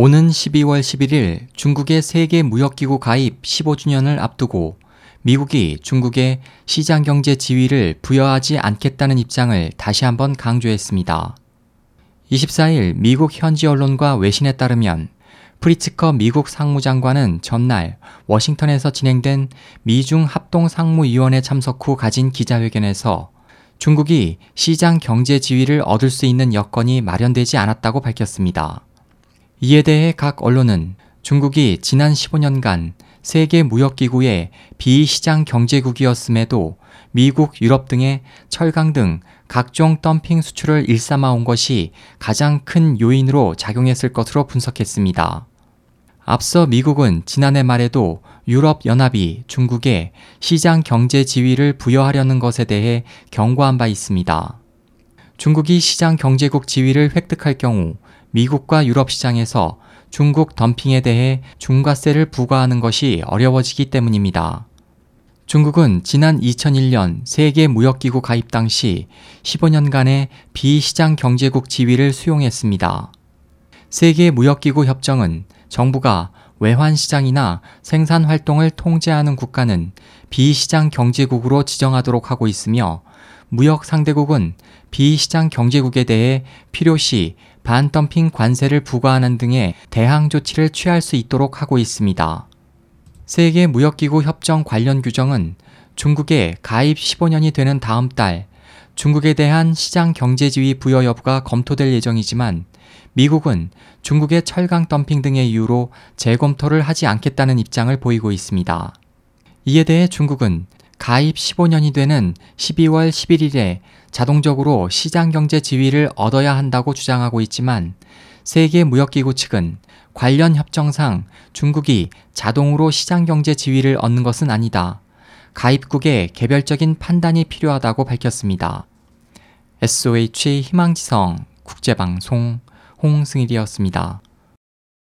오는 12월 11일 중국의 세계 무역기구 가입 15주년을 앞두고 미국이 중국에 시장 경제 지위를 부여하지 않겠다는 입장을 다시 한번 강조했습니다. 24일 미국 현지 언론과 외신에 따르면 프리츠커 미국 상무장관은 전날 워싱턴에서 진행된 미중 합동 상무위원회 참석 후 가진 기자회견에서 중국이 시장 경제 지위를 얻을 수 있는 여건이 마련되지 않았다고 밝혔습니다. 이에 대해 각 언론은 중국이 지난 15년간 세계 무역기구의 비시장 경제국이었음에도 미국, 유럽 등의 철강 등 각종 덤핑 수출을 일삼아온 것이 가장 큰 요인으로 작용했을 것으로 분석했습니다. 앞서 미국은 지난해 말에도 유럽연합이 중국에 시장 경제 지위를 부여하려는 것에 대해 경고한 바 있습니다. 중국이 시장 경제국 지위를 획득할 경우 미국과 유럽 시장에서 중국 덤핑에 대해 중과세를 부과하는 것이 어려워지기 때문입니다. 중국은 지난 2001년 세계 무역기구 가입 당시 15년간의 비시장 경제국 지위를 수용했습니다. 세계 무역기구 협정은 정부가 외환 시장이나 생산 활동을 통제하는 국가는 비시장 경제국으로 지정하도록 하고 있으며 무역 상대국은 비시장 경제국에 대해 필요시 반덤핑 관세를 부과하는 등의 대항 조치를 취할 수 있도록 하고 있습니다. 세계 무역기구 협정 관련 규정은 중국의 가입 15년이 되는 다음 달 중국에 대한 시장 경제 지위 부여 여부가 검토될 예정이지만 미국은 중국의 철강 덤핑 등의 이유로 재검토를 하지 않겠다는 입장을 보이고 있습니다. 이에 대해 중국은 가입 15년이 되는 12월 11일에 자동적으로 시장 경제 지위를 얻어야 한다고 주장하고 있지만 세계 무역기구 측은 관련 협정상 중국이 자동으로 시장 경제 지위를 얻는 것은 아니다. 가입국의 개별적인 판단이 필요하다고 밝혔습니다. SOH 희망지성 국제방송 홍승일이었습니다.